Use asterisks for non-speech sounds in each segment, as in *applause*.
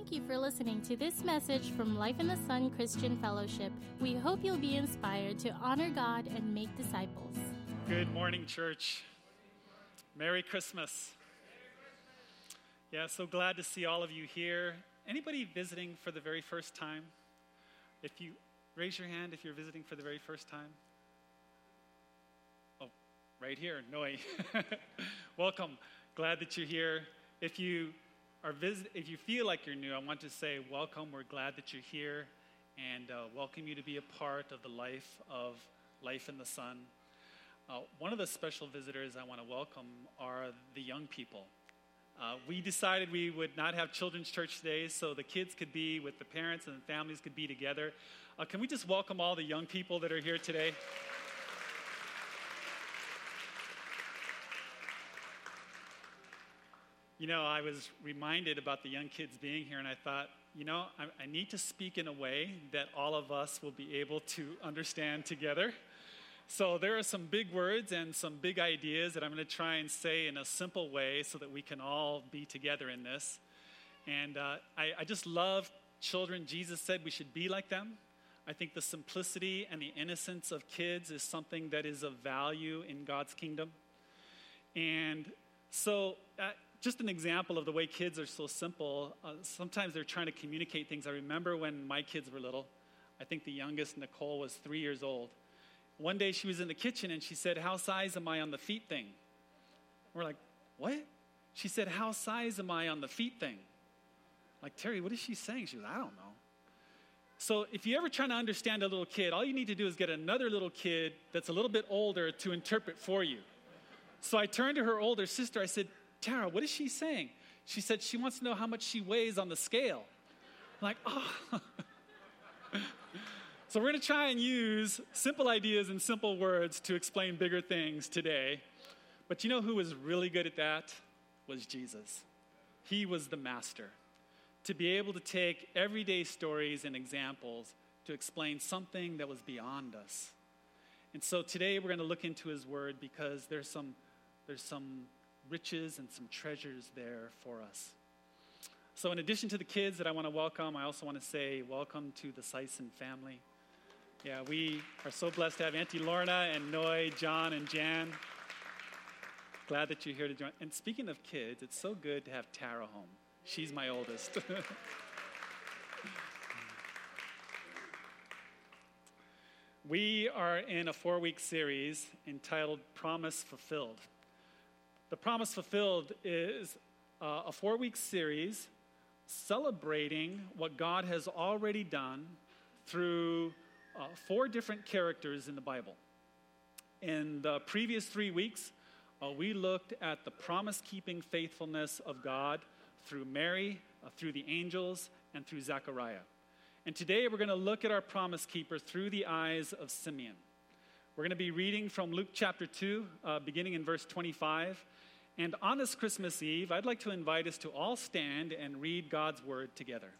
Thank you for listening to this message from Life in the Sun Christian Fellowship. We hope you'll be inspired to honor God and make disciples. Good morning, church. Merry Christmas. Yeah, so glad to see all of you here. Anybody visiting for the very first time? If you raise your hand if you're visiting for the very first time. Oh, right here, Noi. *laughs* Welcome. Glad that you're here. If you are visit, if you feel like you're new, I want to say welcome. We're glad that you're here, and uh, welcome you to be a part of the life of Life in the Sun. Uh, one of the special visitors I want to welcome are the young people. Uh, we decided we would not have children's church today, so the kids could be with the parents and the families could be together. Uh, can we just welcome all the young people that are here today? You know, I was reminded about the young kids being here, and I thought, you know, I, I, need to speak in a way that all of us will be able to understand together. So there are some big words and some big ideas that I'm going to try and say in a simple way so that we can all be together in this. And uh, I, I just love children. Jesus said we should be like them. I think the simplicity and the innocence of kids is something that is of value in God's kingdom. And so, just an example of the way kids are so simple. Uh, sometimes they're trying to communicate things. I remember when my kids were little, I think the youngest, Nicole, was three years old. One day she was in the kitchen and she said, How size am I on the feet thing? We're like, What? She said, How size am I on the feet thing? Like, Terry, what is she saying? She was, I don't know. So, if you're ever trying to understand a little kid, all you need to do is get another little kid that's a little bit older to interpret for you. So I turned to her older sister. I said, Tara, what is she saying? She said she wants to know how much she weighs on the scale. I'm like, oh. *laughs* so we're going to try and use simple ideas and simple words to explain bigger things today. But you know who was really good at that? Was Jesus. He was the master. To be able to take everyday stories and examples to explain something that was beyond us. And so today we're going to look into his word because there's some there's some riches and some treasures there for us. So, in addition to the kids that I want to welcome, I also want to say welcome to the Sison family. Yeah, we are so blessed to have Auntie Lorna and Noi, John, and Jan. Glad that you're here to join. And speaking of kids, it's so good to have Tara home. She's my oldest. *laughs* we are in a four week series entitled Promise Fulfilled. The Promise Fulfilled is uh, a four week series celebrating what God has already done through uh, four different characters in the Bible. In the previous three weeks, uh, we looked at the promise keeping faithfulness of God through Mary, uh, through the angels, and through Zechariah. And today we're going to look at our promise keeper through the eyes of Simeon. We're going to be reading from Luke chapter 2, uh, beginning in verse 25. And on this Christmas Eve, I'd like to invite us to all stand and read God's word together.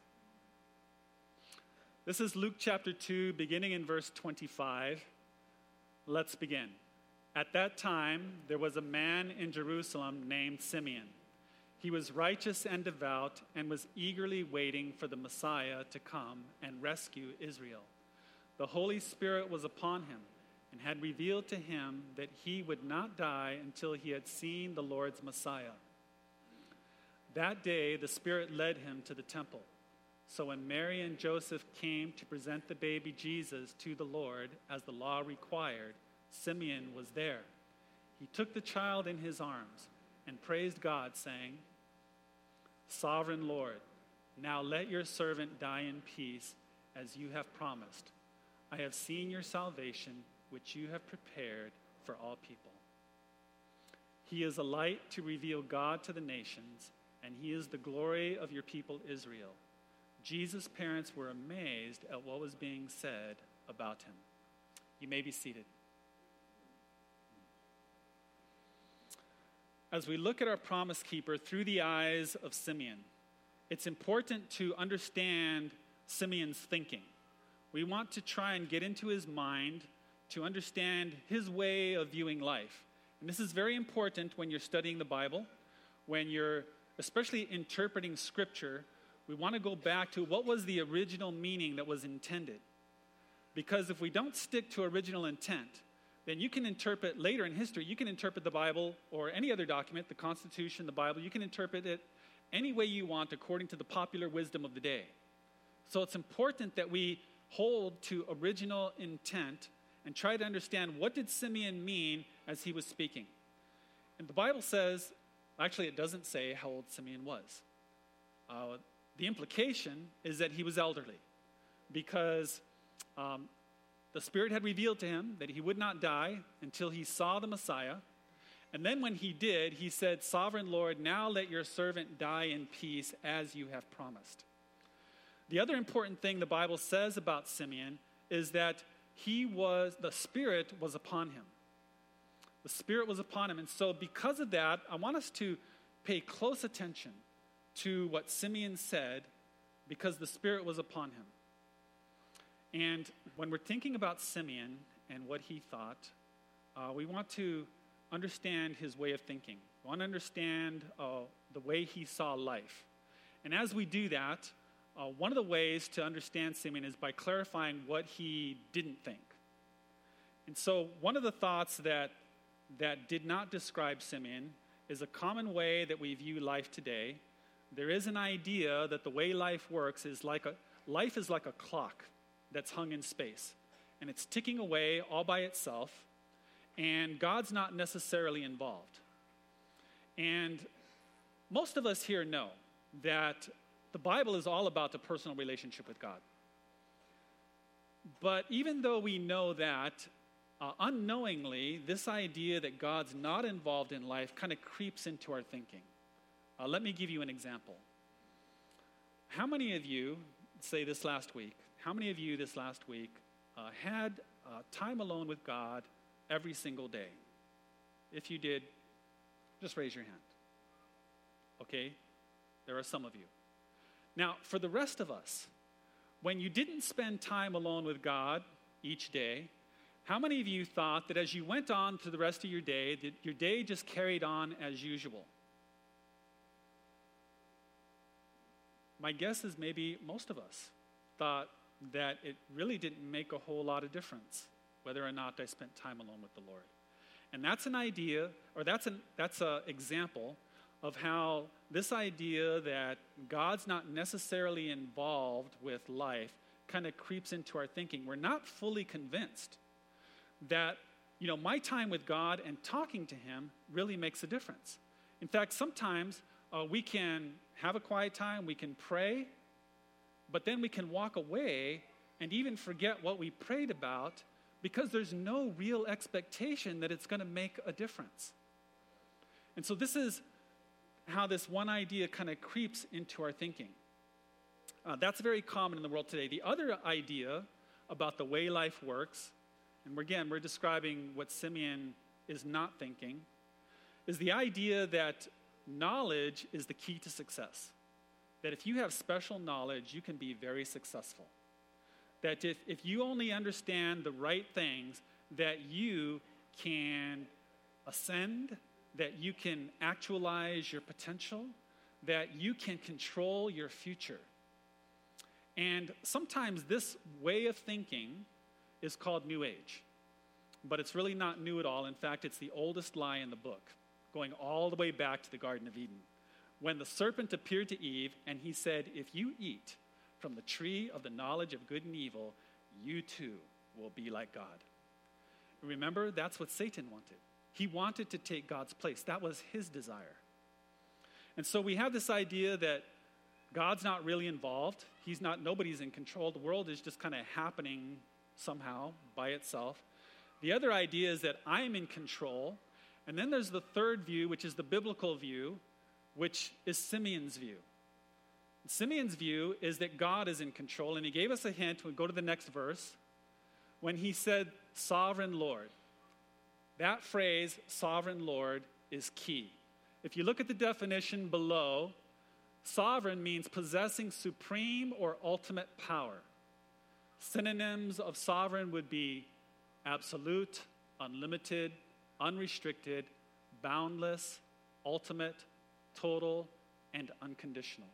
This is Luke chapter 2, beginning in verse 25. Let's begin. At that time, there was a man in Jerusalem named Simeon. He was righteous and devout and was eagerly waiting for the Messiah to come and rescue Israel. The Holy Spirit was upon him and had revealed to him that he would not die until he had seen the Lord's Messiah. That day, the Spirit led him to the temple. So when Mary and Joseph came to present the baby Jesus to the Lord, as the law required, Simeon was there. He took the child in his arms and praised God, saying, Sovereign Lord, now let your servant die in peace, as you have promised. I have seen your salvation which you have prepared for all people. He is a light to reveal God to the nations, and he is the glory of your people Israel. Jesus' parents were amazed at what was being said about him. You may be seated. As we look at our promise keeper through the eyes of Simeon, it's important to understand Simeon's thinking. We want to try and get into his mind to understand his way of viewing life. And this is very important when you're studying the Bible, when you're especially interpreting scripture. we want to go back to what was the original meaning that was intended. Because if we don't stick to original intent, then you can interpret later in history, you can interpret the Bible or any other document, the Constitution, the Bible, you can interpret it any way you want according to the popular wisdom of the day. So it's important that we hold to original intent and try to understand what did Simeon mean as he was speaking. And the Bible says, actually, it doesn't say how old Simeon was. Uh, the implication is that he was elderly because um, the Spirit had revealed to him that he would not die until he saw the Messiah. And then when he did, he said, Sovereign Lord, now let your servant die in peace as you have promised. The other important thing the Bible says about Simeon is that he was, the Spirit was upon him. The Spirit was upon him. And so, because of that, I want us to pay close attention to what Simeon said because the Spirit was upon him. And when we're thinking about Simeon and what he thought, uh, we want to understand his way of thinking. We want to understand uh, the way he saw life. And as we do that, uh, one of the ways to understand Simeon is by clarifying what he didn't think. And so, one of the thoughts that, that did not describe Simeon is a common way that we view life today. There is an idea that the way life works is like a life is like a clock that's hung in space, and it's ticking away all by itself, and God's not necessarily involved. And most of us here know that the Bible is all about the personal relationship with God. But even though we know that, uh, unknowingly, this idea that God's not involved in life kind of creeps into our thinking. Uh, let me give you an example. How many of you, say this last week, how many of you this last week uh, had uh, time alone with God every single day? If you did, just raise your hand. Okay? There are some of you. Now, for the rest of us, when you didn't spend time alone with God each day, how many of you thought that as you went on to the rest of your day, that your day just carried on as usual? My guess is maybe most of us thought that it really didn't make a whole lot of difference whether or not I spent time alone with the Lord. And that's an idea, or that's an that's an example of how this idea that God's not necessarily involved with life kind of creeps into our thinking. We're not fully convinced that, you know, my time with God and talking to Him really makes a difference. In fact, sometimes uh, we can have a quiet time, we can pray, but then we can walk away and even forget what we prayed about because there's no real expectation that it's going to make a difference. And so, this is how this one idea kind of creeps into our thinking. Uh, that's very common in the world today. The other idea about the way life works, and again, we're describing what Simeon is not thinking, is the idea that knowledge is the key to success. That if you have special knowledge, you can be very successful. That if, if you only understand the right things, that you can ascend that you can actualize your potential, that you can control your future. And sometimes this way of thinking is called New Age, but it's really not new at all. In fact, it's the oldest lie in the book, going all the way back to the Garden of Eden. When the serpent appeared to Eve and he said, If you eat from the tree of the knowledge of good and evil, you too will be like God. Remember, that's what Satan wanted. He wanted to take God's place. That was his desire. And so we have this idea that God's not really involved. He's not, nobody's in control. The world is just kind of happening somehow by itself. The other idea is that I'm in control. And then there's the third view, which is the biblical view, which is Simeon's view. Simeon's view is that God is in control, and he gave us a hint when we go to the next verse when he said, Sovereign Lord. That phrase, sovereign Lord, is key. If you look at the definition below, sovereign means possessing supreme or ultimate power. Synonyms of sovereign would be absolute, unlimited, unrestricted, boundless, ultimate, total, and unconditional.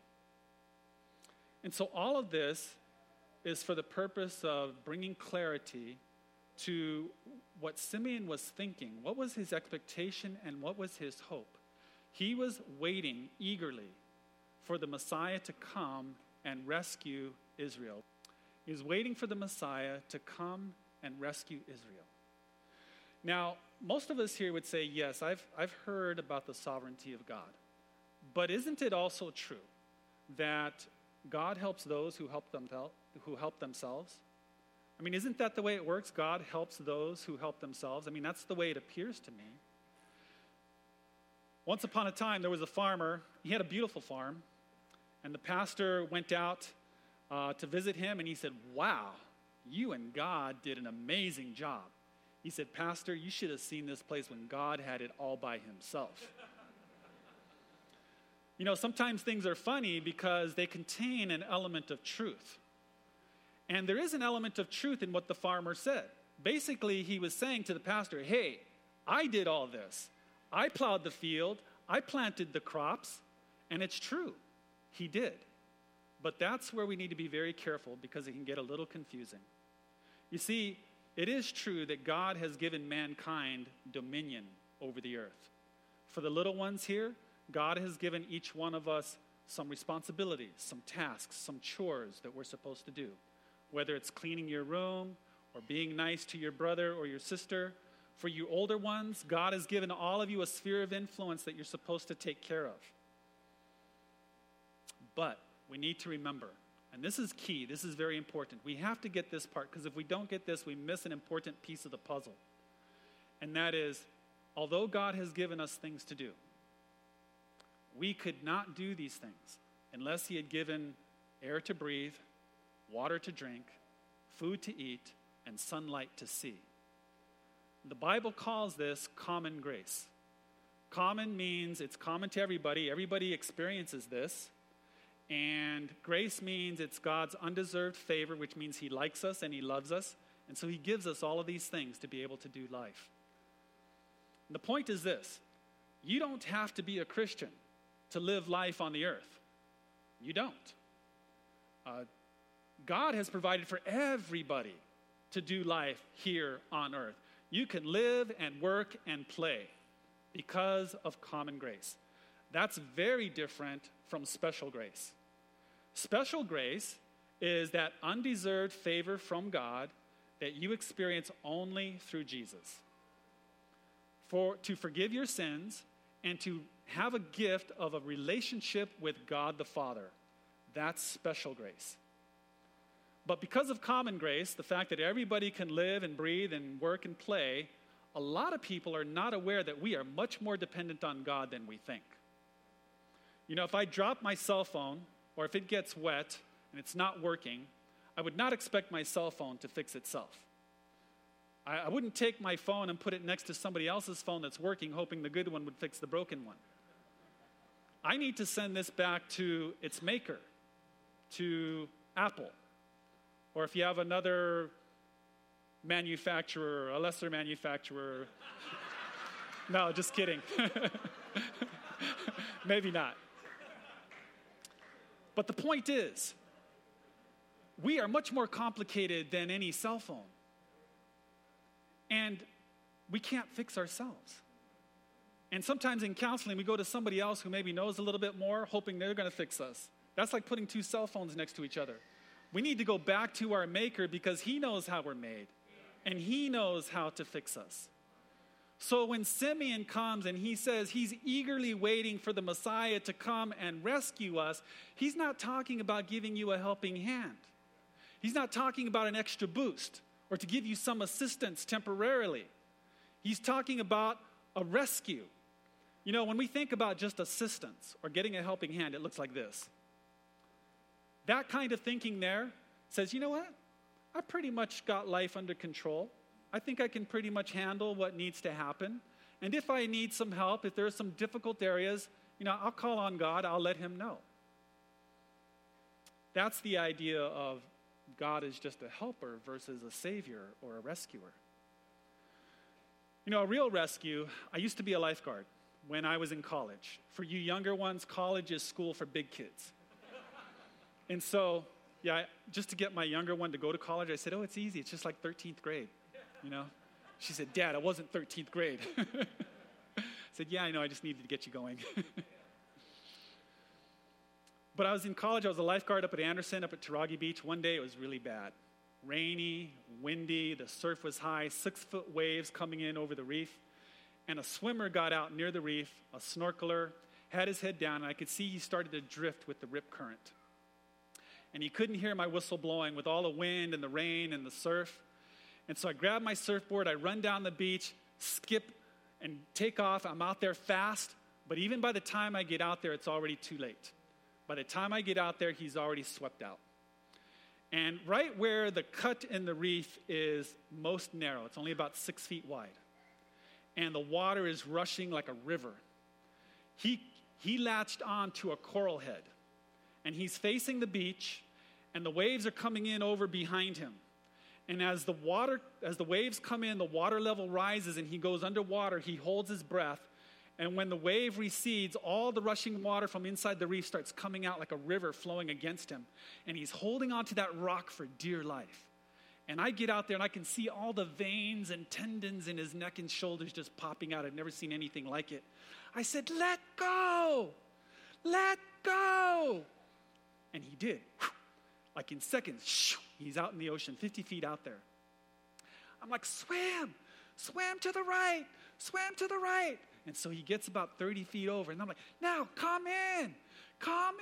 And so all of this is for the purpose of bringing clarity to what Simeon was thinking. What was his expectation and what was his hope? He was waiting eagerly for the Messiah to come and rescue Israel. He was waiting for the Messiah to come and rescue Israel. Now, most of us here would say, yes, I've, I've heard about the sovereignty of God. But isn't it also true that God helps those who help, them, who help themselves? I mean, isn't that the way it works? God helps those who help themselves. I mean, that's the way it appears to me. Once upon a time, there was a farmer. He had a beautiful farm. And the pastor went out uh, to visit him, and he said, Wow, you and God did an amazing job. He said, Pastor, you should have seen this place when God had it all by himself. you know, sometimes things are funny because they contain an element of truth. And there is an element of truth in what the farmer said. Basically, he was saying to the pastor, Hey, I did all this. I plowed the field, I planted the crops, and it's true. He did. But that's where we need to be very careful because it can get a little confusing. You see, it is true that God has given mankind dominion over the earth. For the little ones here, God has given each one of us some responsibilities, some tasks, some chores that we're supposed to do whether it's cleaning your room or being nice to your brother or your sister. For you older ones, God has given all of you a sphere of influence that you're supposed to take care of. But we need to remember, and this is key, this is very important. We have to get this part because if we don't get this, we miss an important piece of the puzzle. And that is, although God has given us things to do, we could not do these things unless He had given air to breathe, water to drink, food to eat, and sunlight to see. The Bible calls this common grace. Common means it's common to everybody, everybody experiences this. And grace means it's God's undeserved favor, which means He likes us and He loves us. And so He gives us all of these things to be able to do life. And the point is this you don't have to be a Christian to live life on the earth. You don't. Uh, God has provided for everybody to do life here on earth. You can live and work and play because of common grace. That's very different from special grace. Special grace is that undeserved favor from God that you experience only through Jesus. For to forgive your sins and to have a gift of a relationship with God the Father. That's special grace. But because of common grace, the fact that everybody can live and breathe and work and play, a lot of people are not aware that we are much more dependent on God than we think. You know, if I drop my cell phone or if it gets wet and it's not working, I would not expect my cell phone to fix itself. I, I wouldn't take my phone and put it next to somebody else's phone that's working, hoping the good one would fix the broken one. I need to send this back to its maker, to Apple or if you have another manufacturer, a lesser manufacturer. *laughs* no, just kidding. *laughs* Maybe not. But the point is, we are much more complicated than any cell phone. And we can't fix ourselves. And sometimes in counseling, we go to somebody else who maybe knows a little bit more, hoping they're going to fix us. That's like putting two cell phones next to each other. We need to go back to our Maker because He knows how we're made and He knows how to fix us. So when Simeon comes and he says he's eagerly waiting for the Messiah to come and rescue us, he's not talking about giving you a helping hand. He's not talking about an extra boost or to give you some assistance temporarily. He's talking about a rescue. You know, when we think about just assistance or getting a helping hand, it looks like this that kind of thinking there says, you know what? I pretty much got life under control. I think I can pretty much handle what needs to happen. And if I need some help, if there are some difficult areas, you know, I'll call on God, I'll let Him know. That's the idea of God is just a helper versus a savior or a rescuer. You know, a real rescue, I used to be a lifeguard when I was in college. For you younger ones, college is school for big kids. And so, yeah, just to get my younger one to go to college, I said, oh, it's easy. It's just like 13th grade, you know? She said, Dad, I wasn't 13th grade. *laughs* I said, yeah, I know. I just needed to get you going. *laughs* but I was in college. I was a lifeguard up at Andersen, up at Tarague Beach. One day it was really bad. Rainy, windy, the surf was high, six foot waves coming in over the reef. And a swimmer got out near the reef, a snorkeler, had his head down, and I could see he started to drift with the rip current. And he couldn't hear my whistle blowing with all the wind and the rain and the surf. And so I grab my surfboard, I run down the beach, skip and take off. I'm out there fast, but even by the time I get out there, it's already too late. By the time I get out there, he's already swept out. And right where the cut in the reef is most narrow, it's only about six feet wide, and the water is rushing like a river. He, he latched on to a coral head, and he's facing the beach, and the waves are coming in over behind him. And as the water, as the waves come in, the water level rises and he goes underwater. He holds his breath. And when the wave recedes, all the rushing water from inside the reef starts coming out like a river flowing against him. And he's holding onto that rock for dear life. And I get out there and I can see all the veins and tendons in his neck and shoulders just popping out. I've never seen anything like it. I said, Let go! Let go! And he did. Like in seconds, he's out in the ocean, 50 feet out there. I'm like, swim, swim to the right, swim to the right. And so he gets about 30 feet over, and I'm like, now come in, come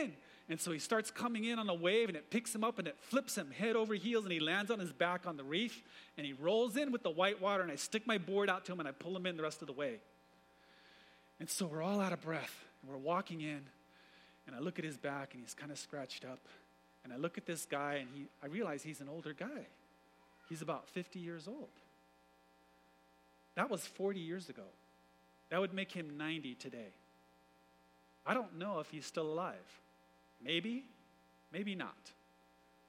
in. And so he starts coming in on a wave, and it picks him up and it flips him head over heels, and he lands on his back on the reef, and he rolls in with the white water, and I stick my board out to him, and I pull him in the rest of the way. And so we're all out of breath, and we're walking in, and I look at his back, and he's kind of scratched up. And I look at this guy, and he, I realize he's an older guy. He's about 50 years old. That was 40 years ago. That would make him 90 today. I don't know if he's still alive. Maybe, maybe not.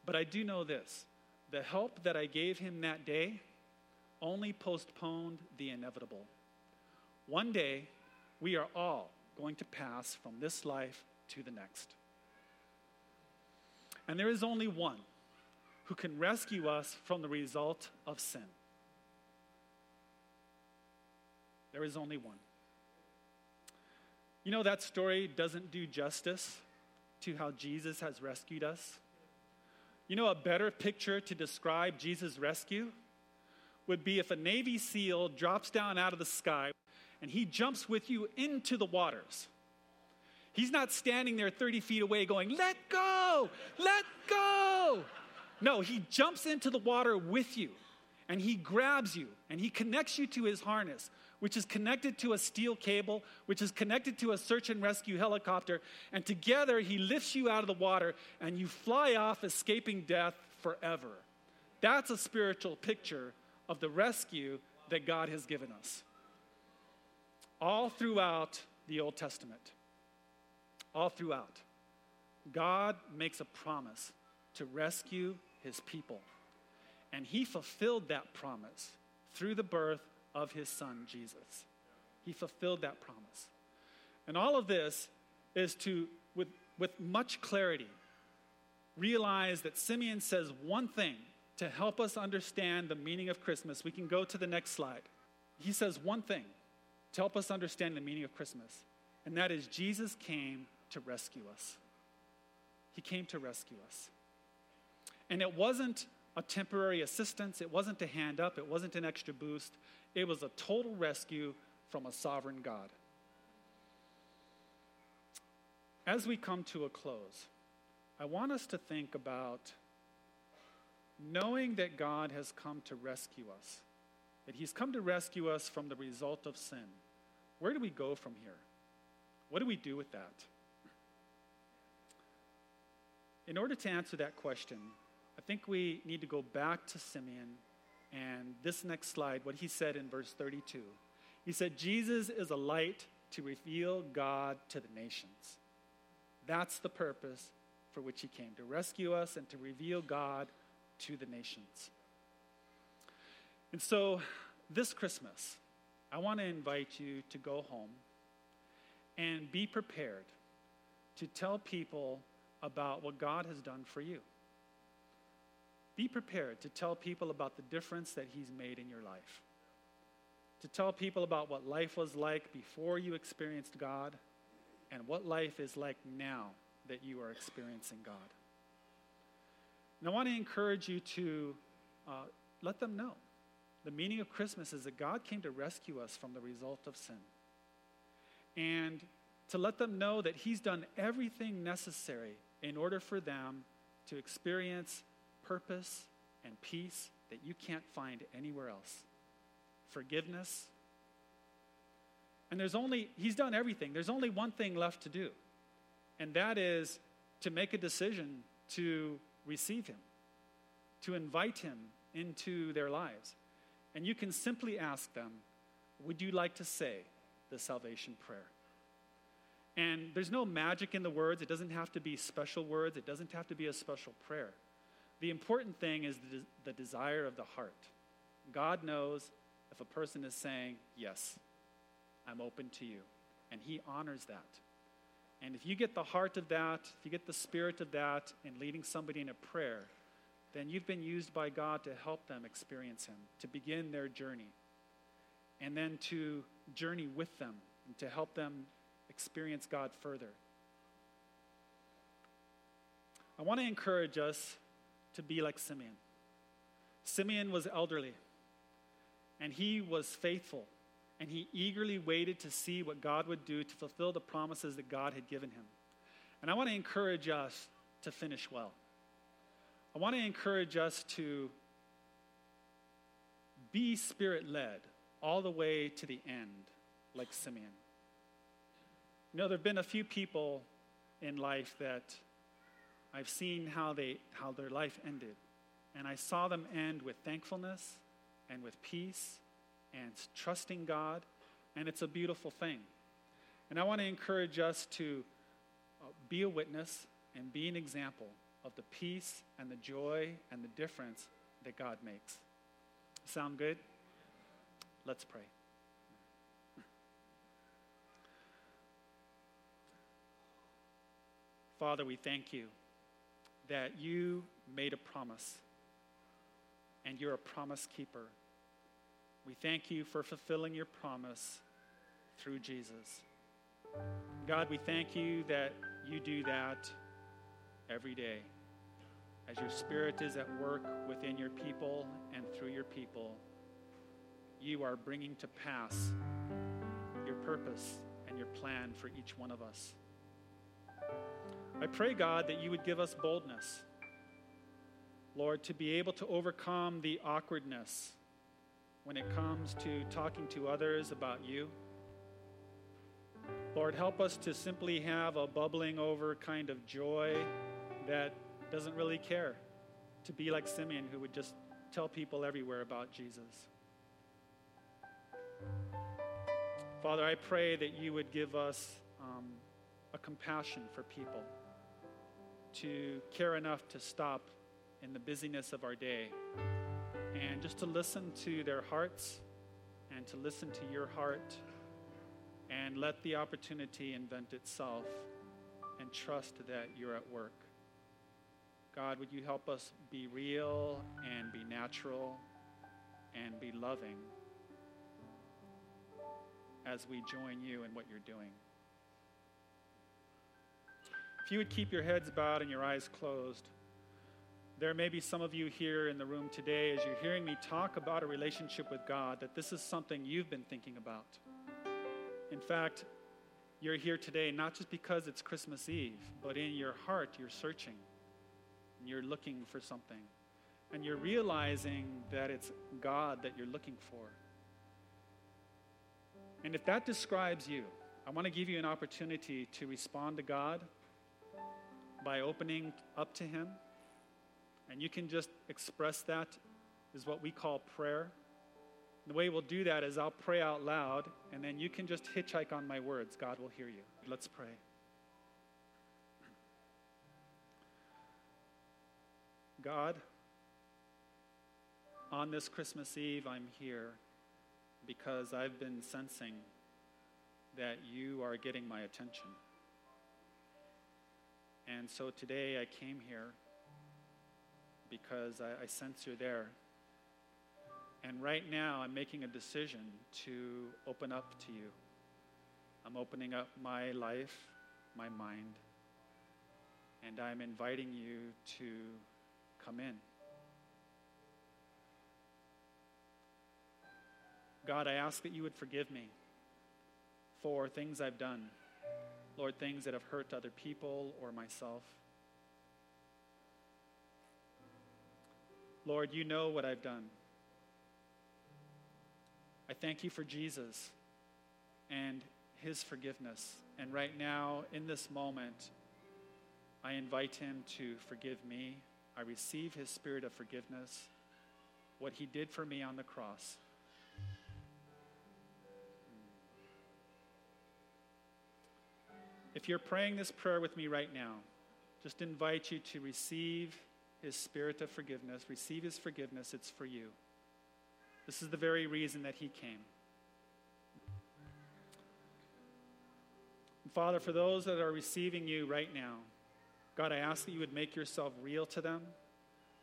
But I do know this the help that I gave him that day only postponed the inevitable. One day, we are all going to pass from this life to the next. And there is only one who can rescue us from the result of sin. There is only one. You know, that story doesn't do justice to how Jesus has rescued us. You know, a better picture to describe Jesus' rescue would be if a Navy SEAL drops down out of the sky and he jumps with you into the waters. He's not standing there 30 feet away going, Let go, let go. No, he jumps into the water with you and he grabs you and he connects you to his harness, which is connected to a steel cable, which is connected to a search and rescue helicopter. And together he lifts you out of the water and you fly off, escaping death forever. That's a spiritual picture of the rescue that God has given us. All throughout the Old Testament all throughout. God makes a promise to rescue his people. And he fulfilled that promise through the birth of his son, Jesus. He fulfilled that promise. And all of this is to, with, with much clarity, realize that Simeon says one thing to help us understand the meaning of Christmas. We can go to the next slide. He says one thing to help us understand the meaning of Christmas, and that is Jesus came to rescue us. He came to rescue us. And it wasn't a temporary assistance, it wasn't a hand up, it wasn't an extra boost. It was a total rescue from a sovereign God. As we come to a close, I want us to think about knowing that God has come to rescue us, that He's come to rescue us from the result of sin. Where do we go from here? What do we do with that? In order to answer that question, I think we need to go back to Simeon and this next slide, what he said in verse 32. He said, Jesus is a light to reveal God to the nations. That's the purpose for which he came to rescue us and to reveal God to the nations. And so, this Christmas, I want to invite you to go home and be prepared to tell people about what God has done for you. Be prepared to tell people about the difference that He's made in your life. To tell people about what life was like before you experienced God and what life is like now that you are experiencing God. And I want to encourage you to uh, let them know. The meaning of Christmas is that God came to rescue us from the result of sin. And to let them know that He's done everything necessary in order for them to experience purpose and peace that you can't find anywhere else forgiveness. And there's only, He's done everything. There's only one thing left to do, and that is to make a decision to receive Him, to invite Him into their lives. And you can simply ask them, Would you like to say the salvation prayer? And there's no magic in the words. It doesn't have to be special words, it doesn't have to be a special prayer. The important thing is the, the desire of the heart. God knows if a person is saying, Yes, I'm open to you. And He honors that. And if you get the heart of that, if you get the spirit of that in leading somebody in a prayer, then you've been used by God to help them experience Him, to begin their journey, and then to journey with them, and to help them experience God further. I want to encourage us to be like Simeon. Simeon was elderly, and he was faithful, and he eagerly waited to see what God would do to fulfill the promises that God had given him. And I want to encourage us to finish well. I want to encourage us to be spirit led all the way to the end, like Simeon. You know, there have been a few people in life that I've seen how, they, how their life ended. And I saw them end with thankfulness and with peace and trusting God. And it's a beautiful thing. And I want to encourage us to uh, be a witness and be an example of the peace and the joy and the difference that God makes. Sound good? Let's pray. Father, we thank you that you made a promise and you're a promise keeper. We thank you for fulfilling your promise through Jesus. God, we thank you that you do that every day. As your Spirit is at work within your people and through your people, you are bringing to pass your purpose and your plan for each one of us. I pray, God, that you would give us boldness, Lord, to be able to overcome the awkwardness when it comes to talking to others about you. Lord, help us to simply have a bubbling over kind of joy that doesn't really care, to be like Simeon, who would just tell people everywhere about Jesus. Father, I pray that you would give us um, a compassion for people to care enough to stop in the busyness of our day and just to listen to their hearts and to listen to your heart and let the opportunity invent itself and trust that you're at work. God, would you help us be real and be natural and be loving as we join you in what you're doing? If you would keep your heads bowed and your eyes closed, there may be some of you here in the room today as you're hearing me talk about a relationship with God that this is something you've been thinking about. In fact, you're here today not just because it's Christmas Eve, but in your heart you're searching and you're looking for something. And you're realizing that it's God that you're looking for. And if that describes you, I want to give you an opportunity to respond to God by opening up to Him. And you can just express that is what we call prayer. The way we'll do that is I'll pray out loud, and then you can just hitchhike on my words. God will hear you. Let's pray. God, on this Christmas Eve, I'm here because I've been sensing that you are getting my attention. And so today I came here because I, I sense you're there. And right now I'm making a decision to open up to you. I'm opening up my life, my mind, and I'm inviting you to come in. God, I ask that you would forgive me for things I've done. Lord, things that have hurt other people or myself. Lord, you know what I've done. I thank you for Jesus and his forgiveness. And right now, in this moment, I invite him to forgive me. I receive his spirit of forgiveness, what he did for me on the cross. If you're praying this prayer with me right now, just invite you to receive his spirit of forgiveness, receive his forgiveness. It's for you. This is the very reason that he came. And Father, for those that are receiving you right now, God, I ask that you would make yourself real to them.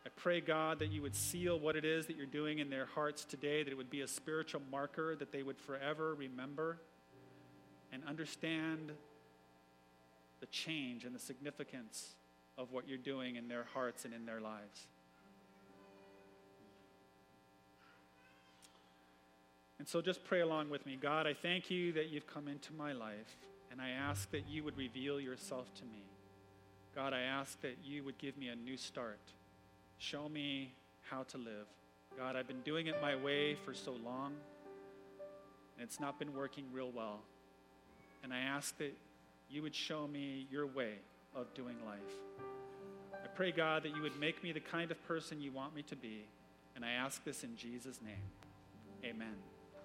I pray, God, that you would seal what it is that you're doing in their hearts today, that it would be a spiritual marker that they would forever remember and understand the change and the significance of what you're doing in their hearts and in their lives. And so just pray along with me. God, I thank you that you've come into my life, and I ask that you would reveal yourself to me. God, I ask that you would give me a new start. Show me how to live. God, I've been doing it my way for so long, and it's not been working real well. And I ask that you would show me your way of doing life. I pray, God, that you would make me the kind of person you want me to be. And I ask this in Jesus' name. Amen.